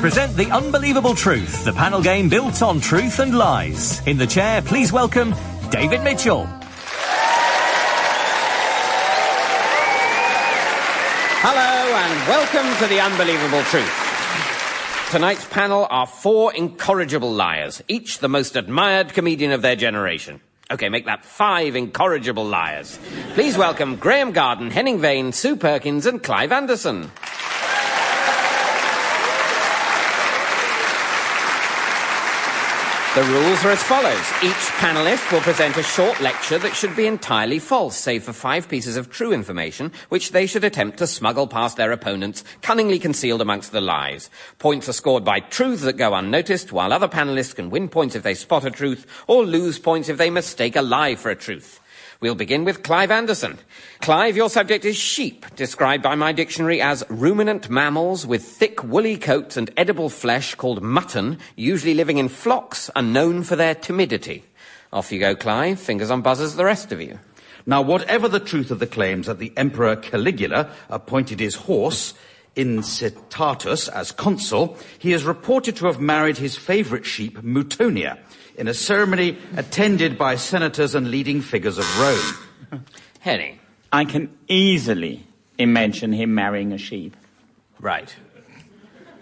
Present The Unbelievable Truth, the panel game built on truth and lies. In the chair, please welcome David Mitchell. Hello and welcome to The Unbelievable Truth. Tonight's panel are four incorrigible liars, each the most admired comedian of their generation. Okay, make that five incorrigible liars. Please welcome Graeme Garden, Henning Wehn, Sue Perkins, and Clive Anderson. The rules are as follows. Each panelist will present a short lecture that should be entirely false, save for five pieces of true information, which they should attempt to smuggle past their opponents, cunningly concealed amongst the lies. Points are scored by truths that go unnoticed, while other panelists can win points if they spot a truth, or lose points if they mistake a lie for a truth. We'll begin with Clive Anderson. Clive, your subject is sheep, described by my dictionary as ruminant mammals with thick woolly coats and edible flesh called mutton, usually living in flocks and known for their timidity. Off you go, Clive. Fingers on buzzers, the rest of you. Now, whatever the truth of the claims that the Emperor Caligula appointed his horse, Incitatus, as consul, he is reported to have married his favourite sheep, Mutonia, in a ceremony attended by senators and leading figures of Rome. Henning. I can easily imagine him marrying a sheep. Right.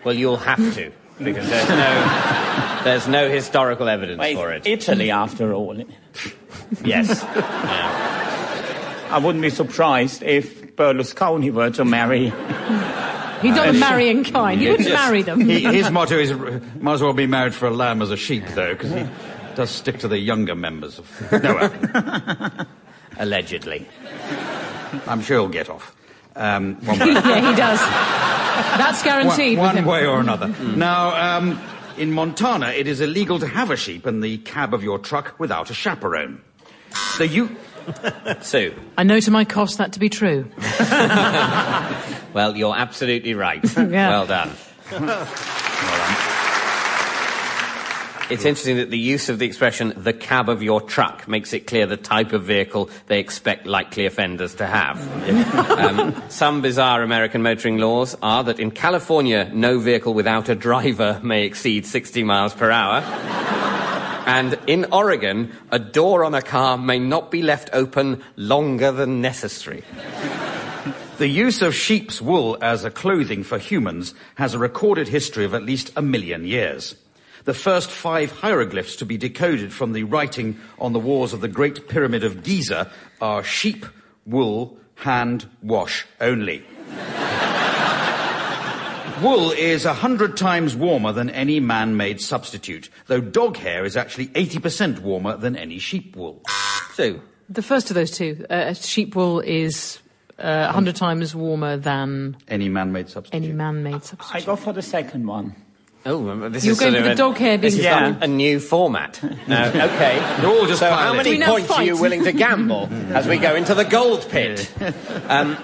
Well, you'll have to, because there's no, there's no historical evidence Well, for it. Italy, after all. Yes. I wouldn't be surprised if Berlusconi were to marry. He doesn't marry in kind. He wouldn't marry them. He, his motto is, might as well be married for a lamb as a sheep, though, because he does stick to the younger members of... No, Allegedly. I'm sure he'll get off. Um, one way, yeah, he does. That's guaranteed. with one way or another. Now, um, in Montana, it is illegal to have a sheep in the cab of your truck without a chaperone. So you... Sue. I know to my cost that to be true. Well, you're absolutely right. Yeah. Well done. It's interesting that the use of the expression the cab of your truck makes it clear the type of vehicle they expect likely offenders to have. um, some bizarre American motoring laws are that in California, no vehicle without a driver may exceed 60 miles per hour. And in Oregon, a door on a car may not be left open longer than necessary. The use of sheep's wool as a clothing for humans has a recorded history of at least a million years. The first five hieroglyphs to be decoded from the writing on the walls of the Great Pyramid of Giza are sheep, wool, hand, wash only. Wool is a hundred times warmer than any man-made substitute, though dog hair is actually 80% warmer than any sheep wool. So... The first of those two, uh, sheep wool is uh, 100 times warmer than Any man-made substitute. any man-made substitute. I go for the second one. Oh, this You're is going sort for of the a- dog hair This being is Yeah. like a new format. No, okay. They're all just so how many We now points are you willing to gamble as we go into the gold pit? Um,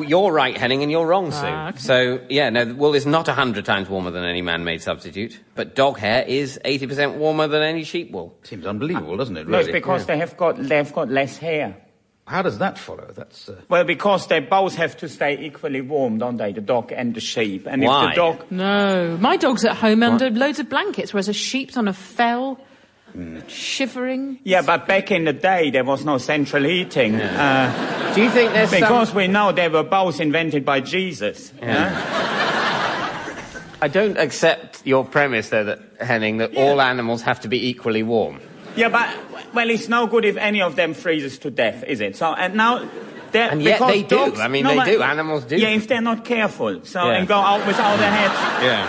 you're right, Henning, and you're wrong, Sue. Ah, okay. So, yeah, no, wool is not 100 times warmer than any man-made substitute, but dog hair is 80% warmer than any sheep wool. Seems unbelievable, doesn't it, No, it's really? because they have got they've got less hair. How does that follow? That's... Uh... Well, because they both have to stay equally warm, don't they? The dog and the sheep. And Why? if the dog No, my dog's at home under loads of blankets, whereas a sheep's on a fell, shivering. Yeah, but back in the day there was no central heating. Uh, Do you think there's because some... we know they were both invented by Jesus. I don't accept your premise, though, that, Henning, that all animals have to be equally warm. Yeah, but well, it's no good if any of them freezes to death, is it? So and now. they're- And yet because they do. dogs- I mean, no, they but- do. Animals do. Yeah, if they're not careful, so Yeah. and go out without their heads. Yeah.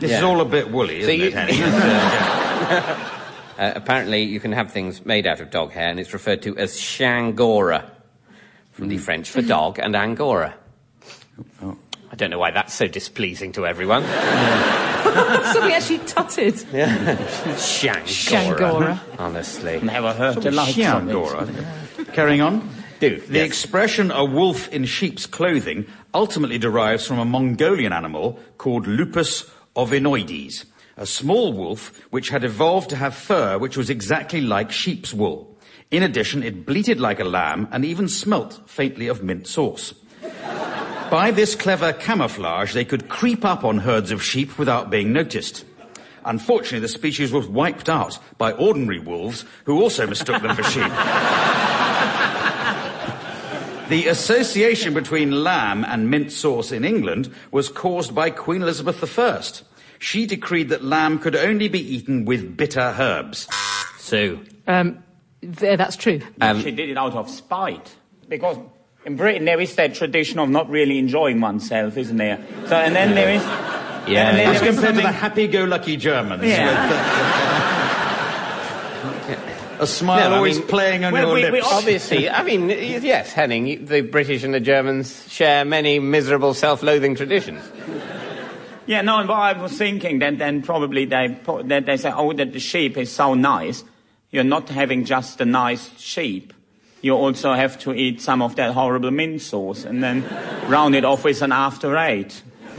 This Yeah. is all a bit woolly, isn't you- it, Henning? Uh, apparently, you can have things made out of dog hair, and it's referred to as shangora, from the French for dog and angora. I don't know why that's so displeasing to everyone. Something actually tutted. Yeah. Shangora. Shangora. Honestly. Never heard the like Yeah, of it. Dora. Carrying on. Do. The yes. expression a wolf in sheep's clothing ultimately derives from a Mongolian animal called Lupus ovinoides, a small wolf which had evolved to have fur which was exactly like sheep's wool. In addition, it bleated like a lamb and even smelt faintly of mint sauce. By this clever camouflage, they could creep up on herds of sheep without being noticed. Unfortunately, the species was wiped out by ordinary wolves who also mistook them for sheep. The association between lamb and mint sauce in England was caused by Queen Elizabeth I. She decreed that lamb could only be eaten with bitter herbs. Sue. Um, th- that's true. she did it out of spite. Because in Britain there is that tradition of not really enjoying oneself, isn't there? So, and then there is... Yeah. and then As there is compared to the happy-go-lucky Germans. Yeah. with, a smile No, I always mean- playing on Well, your we- we lips. Obviously, I mean, yes, Henning, the British and the Germans share many miserable self-loathing traditions. Yeah, no, and what I was thinking, then, then probably they, put, that they say, oh, that the sheep is so nice. You're not having just a nice sheep. You also have to eat some of that horrible mint sauce and then round it off with an after eight.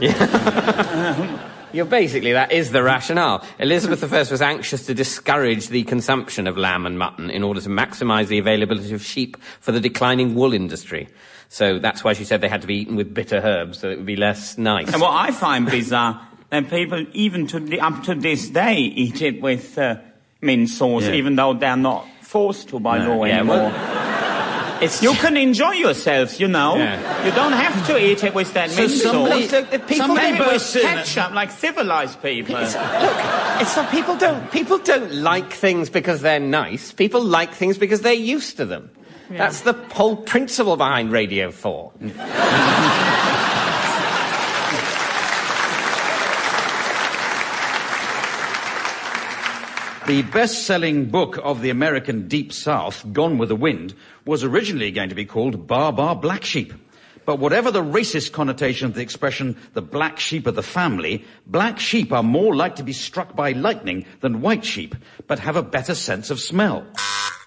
You're basically, that is the rationale. Elizabeth I was anxious to discourage the consumption of lamb and mutton in order to maximise the availability of sheep for the declining wool industry. So that's why she said they had to be eaten with bitter herbs, so it would be less nice. And what I find bizarre, that people, even to the, up to this day, eat it with uh, mint sauce, Yeah. even though they're not forced to by law Yeah, anymore. It's you can enjoy yourselves, you know. Yeah. You don't have to eat it with that mint somebody- sauce. Look, the people somebody Have it with bursts in and- ketchup, like civilized people. It's, look, it's not people don't people don't like things because they're nice. People like things because they're used to them. That's the whole principle behind Radio 4. The best-selling book of the American Deep South, Gone with the Wind, was originally going to be called Baa Baa Black Sheep. But whatever the racist connotation of the expression, the black sheep of the family, black sheep are more like to be struck by lightning than white sheep, but have a better sense of smell.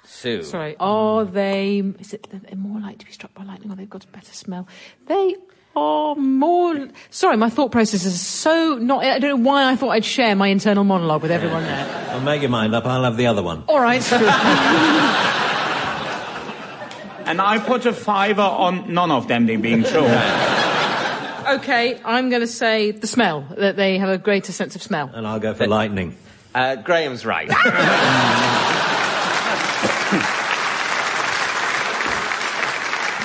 Sue. Sorry. Are they? Is it they're more likely to be struck by lightning, or they've got a better smell? They are more. Sorry, my thought process is so not. I don't know why I thought I'd share my internal monologue with everyone there. Well, make your mind up. I'll have the other one. All right. And I put a fiver on none of them being true. okay, I'm going to say the smell. That they have a greater sense of smell. And I'll go for lightning. Uh, Graeme's right.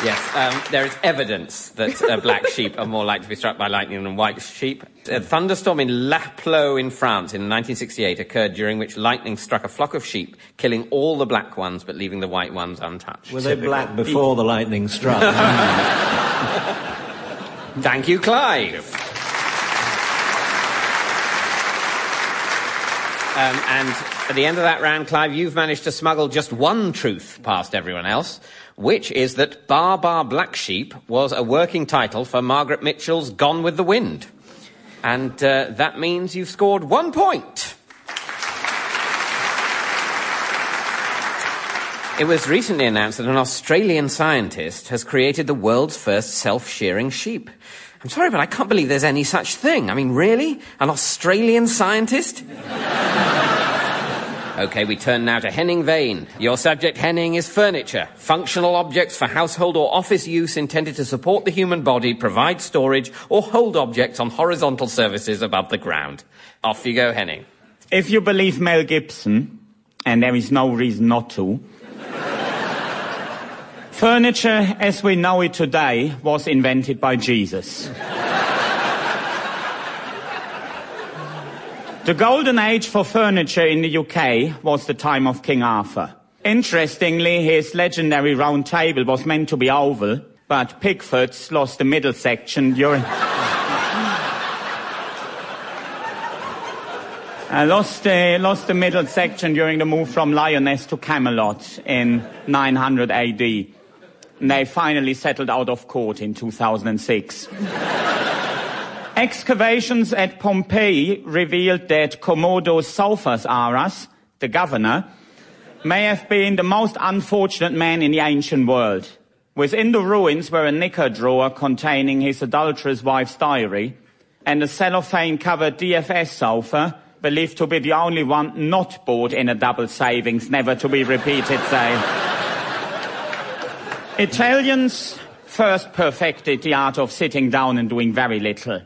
Yes, um, there is evidence that uh, black sheep are more likely to be struck by lightning than white sheep. A thunderstorm in Laplo in France in 1968 occurred during which lightning struck a flock of sheep, killing all the black ones but leaving the white ones untouched. Were they black before the lightning struck? Thank you, Clive. Um, and at the end of that round, Clive, you've managed to smuggle just one truth past everyone else, which is that Baa Baa Black Sheep was a working title for Margaret Mitchell's Gone with the Wind. And uh, that means you've scored one point. It was recently announced that an Australian scientist has created the world's first self-shearing sheep. I'm sorry, but I can't believe there's any such thing. I mean, really? An Australian scientist? Okay, we turn now to Henning Wehn. Your subject, Henning, is furniture. Functional objects for household or office use intended to support the human body, provide storage, or hold objects on horizontal surfaces above the ground. Off you go, Henning. If you believe Mel Gibson, and there is no reason not to, furniture as we know it today was invented by Jesus. The golden age for furniture in the UK was the time of King Arthur. Interestingly, his legendary round table was meant to be oval, but Pickford's lost the middle section during... I lost, uh, lost the middle section during the move from Lyonesse to Camelot in 900 AD. And they finally settled out of court in 2006. Excavations at Pompeii revealed that Komodo Sophus Aras, the governor, may have been the most unfortunate man in the ancient world. Within the ruins were a knicker drawer containing his adulterous wife's diary and a cellophane-covered DFS sofa, believed to be the only one not bought in a double savings, never to be repeated sale. Italians first perfected the art of sitting down and doing very little.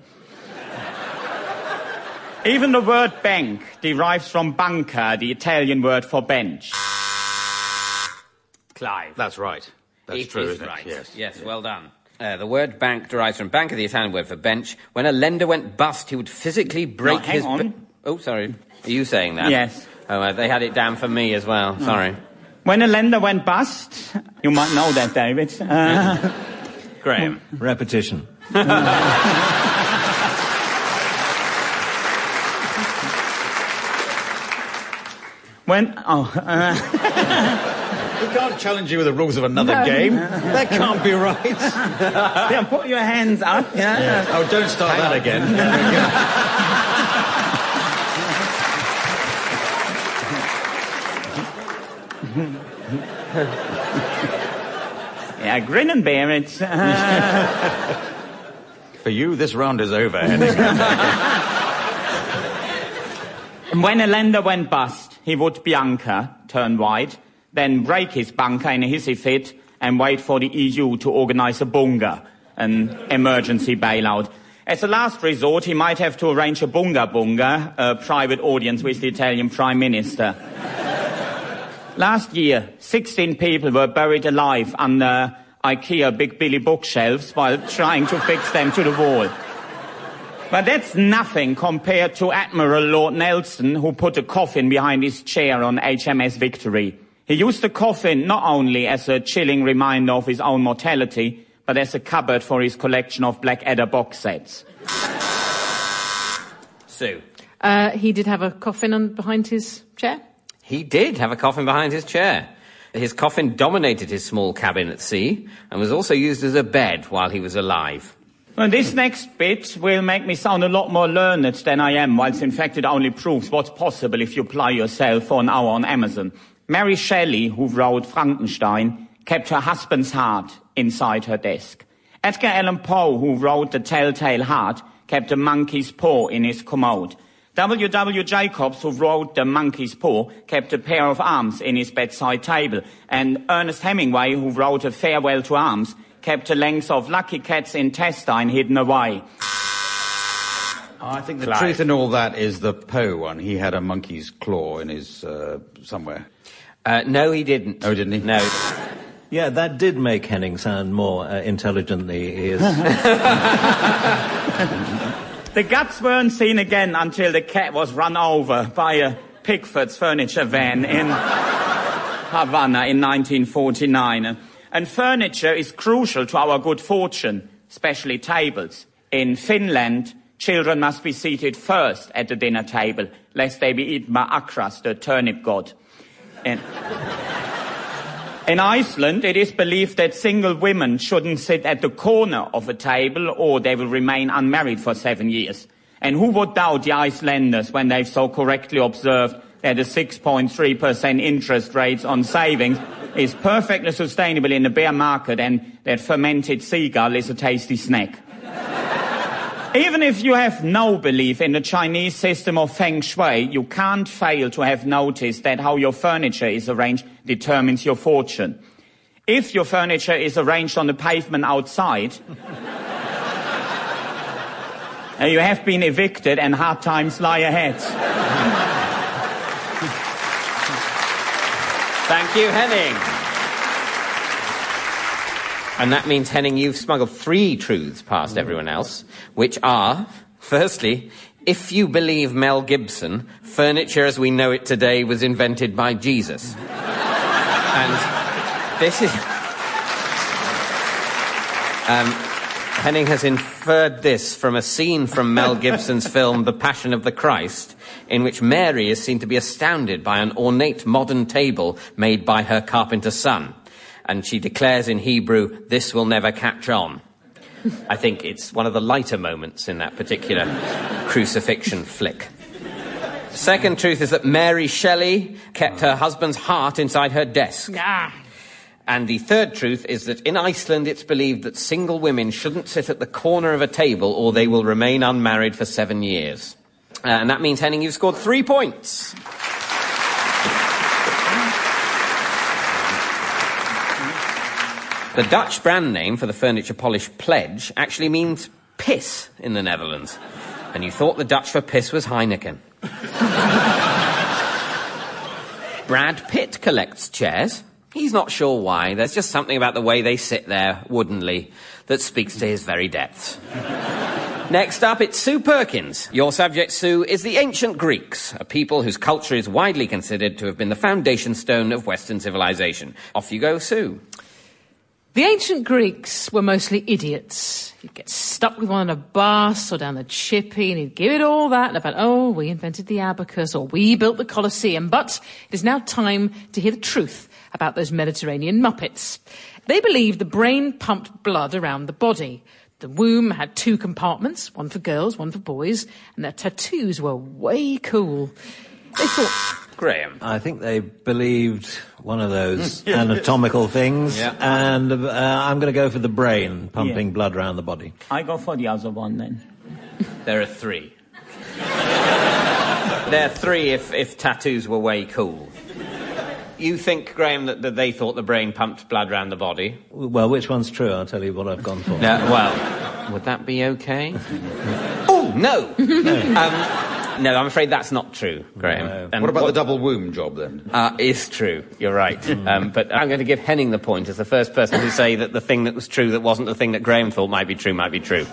Even the word bank derives from banca, the Italian word for bench. Clive. That's right. That's It true, is isn't right. it? Yes, well done. Uh, the word bank derives from bank, the Italian word for bench. When a lender went bust, he would physically break hang his. on. ba- oh, sorry. Are you saying that? Yes. Oh, uh, they had it down for me as well. Sorry. When a lender went bust, you might know that, David. Uh, Graeme. Repetition. when oh, uh, We can't challenge you with the rules of another game. That can't be right. yeah, put your hands up. Yeah. Oh, don't start that again. Yeah, grin and bear it. Uh, For you, this round is over, and when a lender went bust, he would Bianca turn white, then break his banker in a hissy fit, and wait for the EU to organize a bunga, an emergency bailout. As a last resort, he might have to arrange a bunga bunga, a private audience with the Italian Prime Minister. Last year, 16 people were buried alive under IKEA Big Billy bookshelves while trying to fix them to the wall. But that's nothing compared to Admiral Lord Nelson, who put a coffin behind his chair on HMS Victory. He used the coffin not only as a chilling reminder of his own mortality, but as a cupboard for his collection of Blackadder box sets. Sue. Uh, he did have a coffin on, behind his chair. He did have a coffin behind his chair. His coffin dominated his small cabin at sea and was also used as a bed while he was alive. Well, this next bit will make me sound a lot more learned than I am, whilst in fact it only proves what's possible if you apply yourself for an hour on Amazon. Mary Shelley, who wrote Frankenstein, kept her husband's heart inside her desk. Edgar Allan Poe, who wrote The Telltale Heart, kept a monkey's paw in his commode. W. W. Jacobs, who wrote The Monkey's Paw, kept a pair of arms in his bedside table. And Ernest Hemingway, who wrote A Farewell to Arms, kept a length of Lucky Cat's intestine hidden away. I think the Clive. truth in all that is the Poe one. He had a monkey's claw in his uh, somewhere. Uh, no, he didn't. Oh, didn't he? No. Yeah, that did make Henning sound more uh, intelligent than he is. The guts weren't seen again until the cat was run over by a Pickford's furniture van in Havana in 1949. And furniture is crucial to our good fortune, especially tables. In Finland, children must be seated first at the dinner table, lest they be eaten by Akras, the turnip god. And in Iceland, it is believed that single women shouldn't sit at the corner of a table or they will remain unmarried for seven years. And who would doubt the Icelanders when they've so correctly observed that the 6.3% interest rates on savings is perfectly sustainable in the bear market and that fermented seagull is a tasty snack? Even if you have no belief in the Chinese system of feng shui, you can't fail to have noticed that how your furniture is arranged determines your fortune. If your furniture is arranged on the pavement outside, you have been evicted and hard times lie ahead. Thank you, Henning. And that means, Henning, you've smuggled three truths past everyone else, which are, firstly, if you believe Mel Gibson, furniture as we know it today was invented by Jesus. and this is. Um, Henning has inferred this from a scene from Mel Gibson's film The Passion of the Christ, in which Mary is seen to be astounded by an ornate modern table made by her carpenter son. And she declares in Hebrew, This will never catch on. I think it's one of the lighter moments in that particular crucifixion flick. Second truth is that Mary Shelley kept her husband's heart inside her desk. Ah. And the third truth is that in Iceland it's believed that single women shouldn't sit at the corner of a table or they will remain unmarried for seven years. Uh, and that means, Henning, you've scored three points. The Dutch brand name for the furniture polish pledge actually means piss in the Netherlands. And you thought the Dutch for piss was Heineken. Brad Pitt collects chairs. He's not sure why. There's just something about the way they sit there woodenly that speaks to his very depths. Next up, it's Sue Perkins. Your subject, Sue, is the ancient Greeks, a people whose culture is widely considered to have been the foundation stone of Western civilization. Off you go, Sue. The ancient Greeks were mostly idiots. You'd get stuck with one on a bus or down the chippy and he'd give it all that about, oh, we invented the abacus or we built the Colosseum. But it is now time to hear the truth about those Mediterranean Muppets. They believed the brain pumped blood around the body. The womb had two compartments, one for girls, one for boys, and their tattoos were way cool. They thought, Graeme. I think they believed one of those anatomical things, Yeah. and uh, I'm going to go for the brain pumping Yeah. blood around the body. I go for the other one then. There are three. there are three if, if tattoos were way cool. You think, Graeme, that, that they thought the brain pumped blood around the body? Well, which one's true? I'll tell you what I've gone for. No, well, would that be okay? oh, no! um, no, I'm afraid that's not true, Graeme. No. And What about the double womb job then? Uh, is true. You're right. um, but I'm going to give Henning the point as the first person to say that the thing that was true that wasn't the thing that Graeme thought might be true might be true.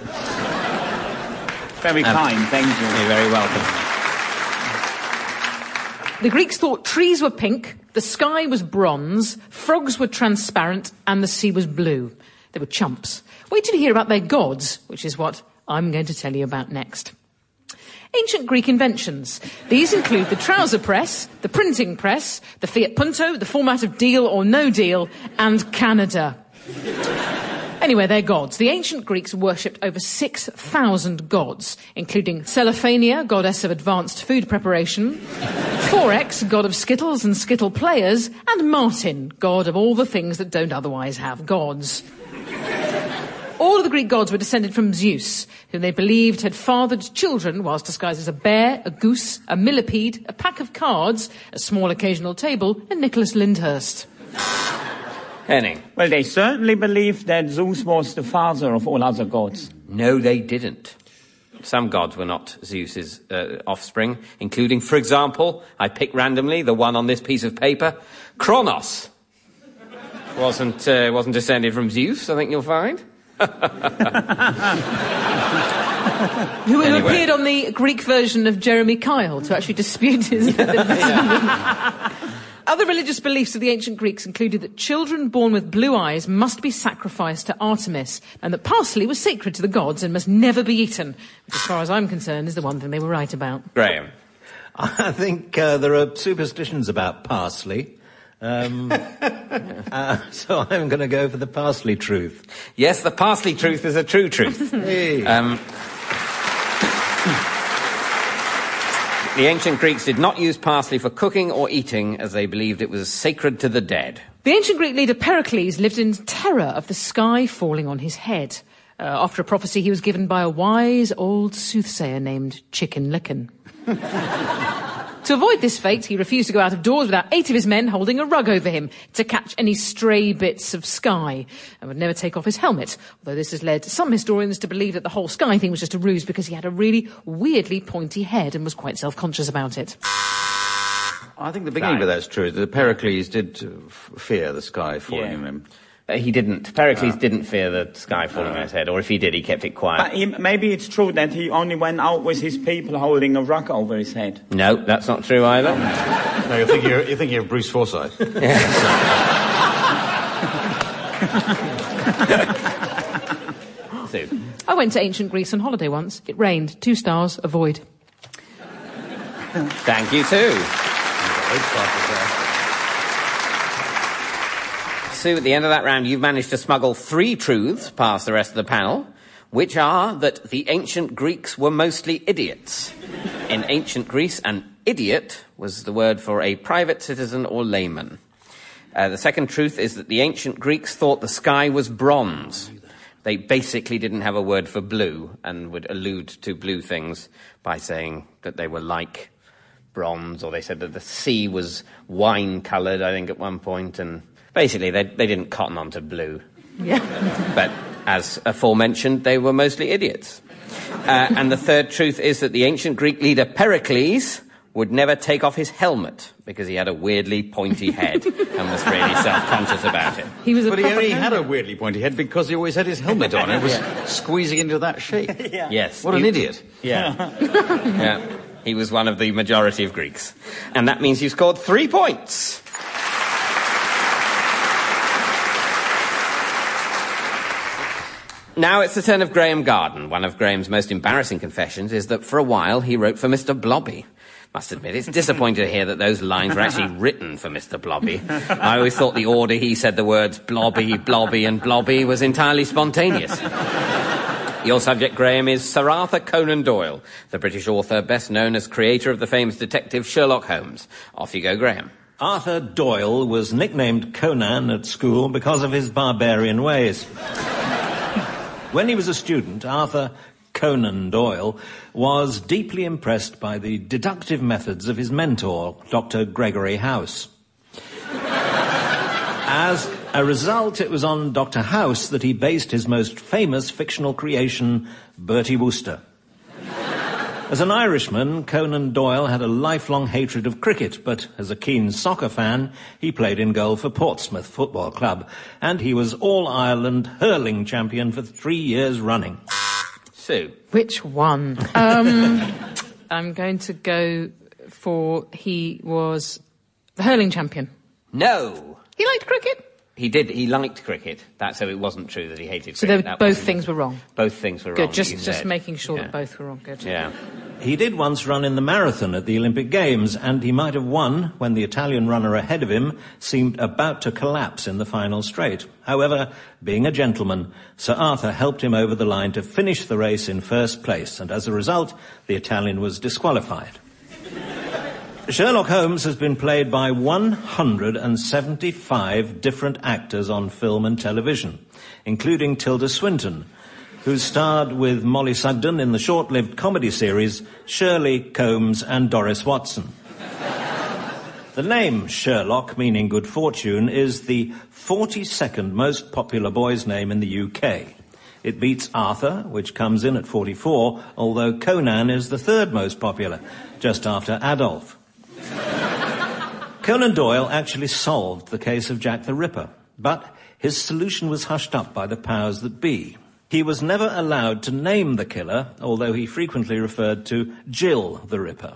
Very kind, thank you. You're very welcome. The Greeks thought trees were pink, the sky was bronze, frogs were transparent, and the sea was blue. They were chumps. Wait till you hear about their gods, which is what I'm going to tell you about next. Ancient Greek inventions. These include the trouser press, the printing press, the Fiat Punto, the format of deal or no deal, and Canada. Anyway, they're gods. The ancient Greeks worshipped over 6,000 gods, including Celephania, goddess of advanced food preparation, Forex, god of skittles and skittle players, and Martin, god of all the things that don't otherwise have gods. All of the Greek gods were descended from Zeus, whom they believed had fathered children whilst disguised as a bear, a goose, a millipede, a pack of cards, a small occasional table, and Nicholas Lyndhurst. Henning. Well, they certainly believed that Zeus was the father of all other gods. No, they didn't. Some gods were not Zeus's uh, offspring, including, for example, I pick randomly the one on this piece of paper, Kronos. Wasn't uh, wasn't descended from Zeus. I think you'll find. Who Anyway. appeared on the Greek version of Jeremy Kyle to actually dispute his. Other religious beliefs of the ancient Greeks included that children born with blue eyes must be sacrificed to Artemis, and that parsley was sacred to the gods and must never be eaten, which, as far as I'm concerned, is the one thing they were right about. Graeme. I think uh, there are superstitions about parsley. Um, uh, so I'm going to go for the parsley truth. Yes, the parsley truth is a true truth. Hey. Um, the ancient Greeks did not use parsley for cooking or eating, as they believed it was sacred to the dead. The ancient Greek leader Pericles lived in terror of the sky falling on his head. Uh, after a prophecy he was given by a wise old soothsayer named Chicken Licken. to avoid this fate, he refused to go out of doors without eight of his men holding a rug over him to catch any stray bits of sky, and would never take off his helmet, although this has led some historians to believe that the whole sky thing was just a ruse because he had a really weirdly pointy head and was quite self-conscious about it. I think the beginning of that's true. That Pericles did uh, f- fear the sky falling Yeah. on him. Uh, he didn't. Pericles didn't fear the sky falling on his head, or if he did, he kept it quiet. But he, maybe it's true that he only went out with his people holding a rug over his head. no, that's not true either. No, you're thinking, you're, you're thinking of Bruce Forsyth. Sue. I went to ancient Greece on holiday once. It rained. Two stars, avoid. Thank you too. Sue, at the end of that round, you've managed to smuggle three truths past the rest of the panel, which are that the ancient Greeks were mostly idiots. In ancient Greece, an idiot was the word for a private citizen or layman. Uh, the second truth is that the ancient Greeks thought the sky was bronze. They basically didn't have a word for blue and would allude to blue things by saying that they were like bronze, or they said that the sea was wine coloured, I think, at one point, and basically they, they didn't cotton on to blue. Yeah. But as aforementioned, they were mostly idiots. Uh, and the third truth is that the ancient Greek leader Pericles would never take off his helmet because he had a weirdly pointy head and was really self-conscious about it. He was a But he proper only had a weirdly pointy head because he always had his helmet on. It was squeezing into that shape. Yes. What an idiot. Yeah. yeah. He was one of the majority of Greeks. And that means you scored three points. Now it's the turn of Graeme Garden. One of Graeme's most embarrassing confessions is that for a while he wrote for Mr. Blobby. Must admit, it's disappointing to hear that those lines were actually written for Mr. Blobby. I always thought the order he said the words blobby, blobby, and blobby was entirely spontaneous. Your subject, Graeme, is Sir Arthur Conan Doyle, the British author best known as creator of the famous detective Sherlock Holmes. Off you go, Graeme. Arthur Doyle was nicknamed Conan at school because of his barbarian ways. When he was a student, Arthur Conan Doyle was deeply impressed by the deductive methods of his mentor, Dr. Gregory House. As a result, it was on Dr. House that he based his most famous fictional creation, Bertie Wooster. As an Irishman, Conan Doyle had a lifelong hatred of cricket, but as a keen soccer fan, he played in goal for Portsmouth Football Club, and he was All Ireland hurling champion for three years running. Sue. Which one? Um, I'm going to go for he was the hurling champion. No. He liked cricket. He did. He liked cricket. That so it wasn't true that he hated So cricket. they- That both things were wrong. Both things were Good. wrong. just just said. making sure Yeah. that both were wrong. Good. Yeah. He did once run in the marathon at the Olympic Games, and he might have won when the Italian runner ahead of him seemed about to collapse in the final straight. However, being a gentleman, Sir Arthur helped him over the line to finish the race in first place, and as a result, the Italian was disqualified. Sherlock Holmes has been played by 175 different actors on film and television, including Tilda Swinton, who starred with Molly Sugden in the short-lived comedy series Shirley, Combs and Doris Watson. The name Sherlock, meaning good fortune, is the 42nd most popular boy's name in the UK. It beats Arthur, which comes in at 44, although Conan is the third most popular, just after Adolf. Conan Doyle actually solved the case of Jack the Ripper, but his solution was hushed up by the powers that be. He was never allowed to name the killer, although he frequently referred to Jill the Ripper.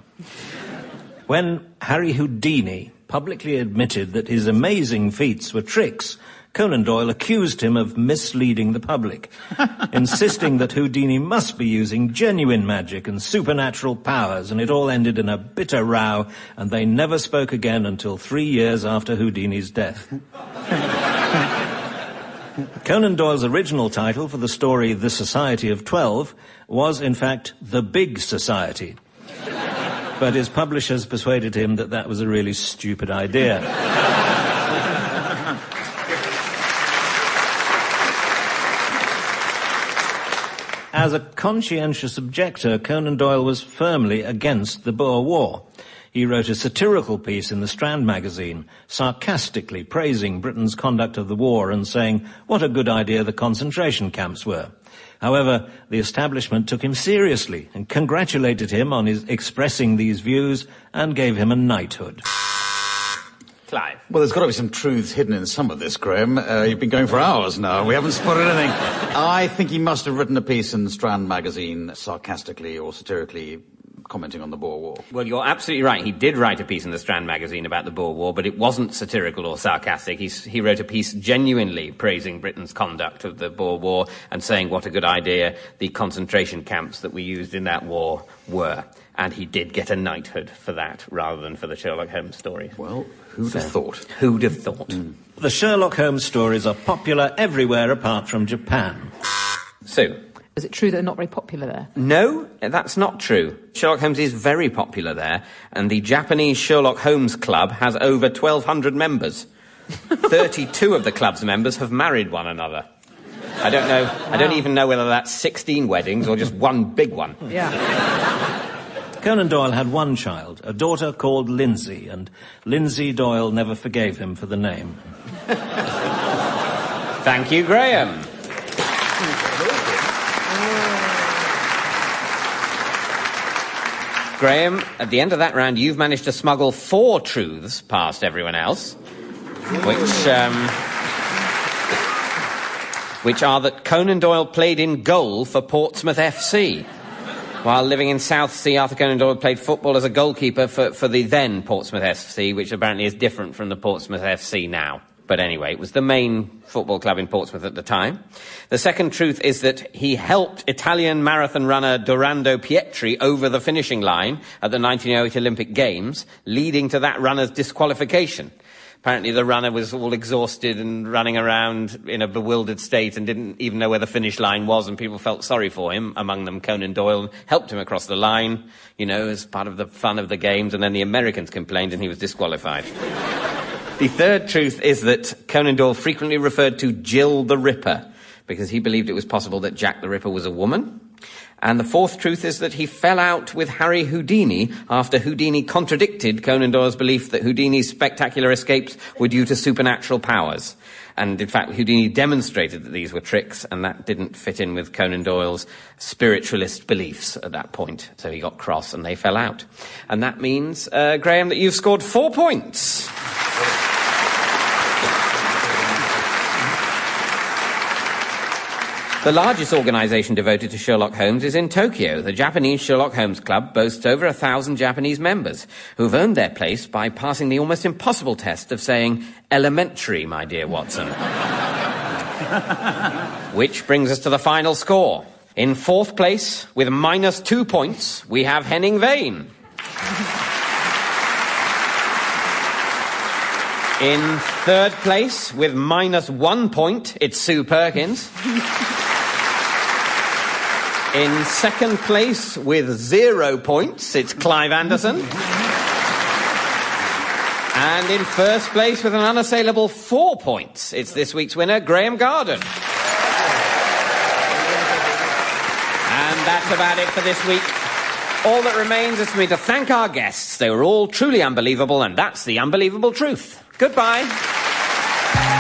When Harry Houdini publicly admitted that his amazing feats were tricks, Conan Doyle accused him of misleading the public, insisting that Houdini must be using genuine magic and supernatural powers, and it all ended in a bitter row, and they never spoke again until three years after Houdini's death. Conan Doyle's original title for the story The Society of Twelve was, in fact, The Big Society. But his publishers persuaded him that that was a really stupid idea. As a conscientious objector, Conan Doyle was firmly against the Boer War. He wrote a satirical piece in the Strand magazine, sarcastically praising Britain's conduct of the war and saying what a good idea the concentration camps were. However, the establishment took him seriously and congratulated him on his expressing these views and gave him a knighthood. Clive. Well, there's got to be some truths hidden in some of this, Graeme. Uh, you've been going for hours now. We haven't spotted anything. I think he must have written a piece in the Strand magazine, sarcastically or satirically commenting on the Boer War. Well, you're absolutely right. He did write a piece in the Strand magazine about the Boer War, but it wasn't satirical or sarcastic. He's, he wrote a piece genuinely praising Britain's conduct of the Boer War and saying what a good idea the concentration camps that we used in that war were. And he did get a knighthood for that rather than for the Sherlock Holmes stories. Well, who'd have thought? Who'd have thought? Hmm. The Sherlock Holmes stories are popular everywhere apart from Japan. Sue. Is it true they're not very popular there? No, that's not true. Sherlock Holmes is very popular there, and the Japanese Sherlock Holmes Club has over 1,200 members. 32 of the club's members have married one another. I don't know, I don't even know whether that's 16 weddings or just one big one. Yeah. Conan Doyle had one child, a daughter called Lindsay, and Lindsay Doyle never forgave him for the name. Thank you, Graeme. Graeme, at the end of that round, you've managed to smuggle four truths past everyone else, which, um, which are that Conan Doyle played in goal for Portsmouth FC. While living in Southsea, Arthur Conan Doyle played football as a goalkeeper for, for the then Portsmouth FC, which apparently is different from the Portsmouth FC now. But anyway, it was the main football club in Portsmouth at the time. The second truth is that he helped Italian marathon runner Dorando Pietri over the finishing line at the 1908 Olympic Games, leading to that runner's disqualification. Apparently the runner was all exhausted and running around in a bewildered state and didn't even know where the finish line was and people felt sorry for him, among them Conan Doyle, helped him across the line, you know, as part of the fun of the games and then the Americans complained and he was disqualified. The third truth is that Conan Doyle frequently referred to Jill the Ripper because he believed it was possible that Jack the Ripper was a woman. And the fourth truth is that he fell out with Harry Houdini after Houdini contradicted Conan Doyle's belief that Houdini's spectacular escapes were due to supernatural powers. And in fact, Houdini demonstrated that these were tricks, and that didn't fit in with Conan Doyle's spiritualist beliefs at that point. So he got cross and they fell out. And that means, uh, Graeme, that you've scored four points. The largest organization devoted to Sherlock Holmes is in Tokyo. The Japanese Sherlock Holmes Club boasts over a thousand Japanese members who've earned their place by passing the almost impossible test of saying, elementary, my dear Watson. Which brings us to the final score. In fourth place, with minus two points, we have Henning Wehn. In third place, with minus one point, it's Sue Perkins. In second place, with zero points, it's Clive Anderson. And in first place, with an unassailable four points, it's this week's winner, Graeme Garden. And that's about it for this week. All that remains is for me to thank our guests. They were all truly unbelievable, and that's the unbelievable truth. Goodbye.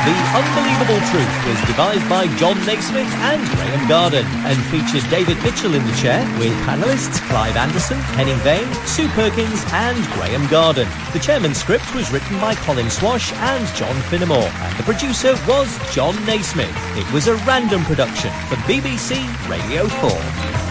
The Unbelievable Truth was devised by Jon Naismith and Graeme Garden and featured David Mitchell in the chair with panellists Clive Anderson, Henning Wehn, Sue Perkins and Graeme Garden. The chairman's script was written by Colin Swash and John Finnemore and the producer was Jon Naismith. It was a random production for BBC Radio 4.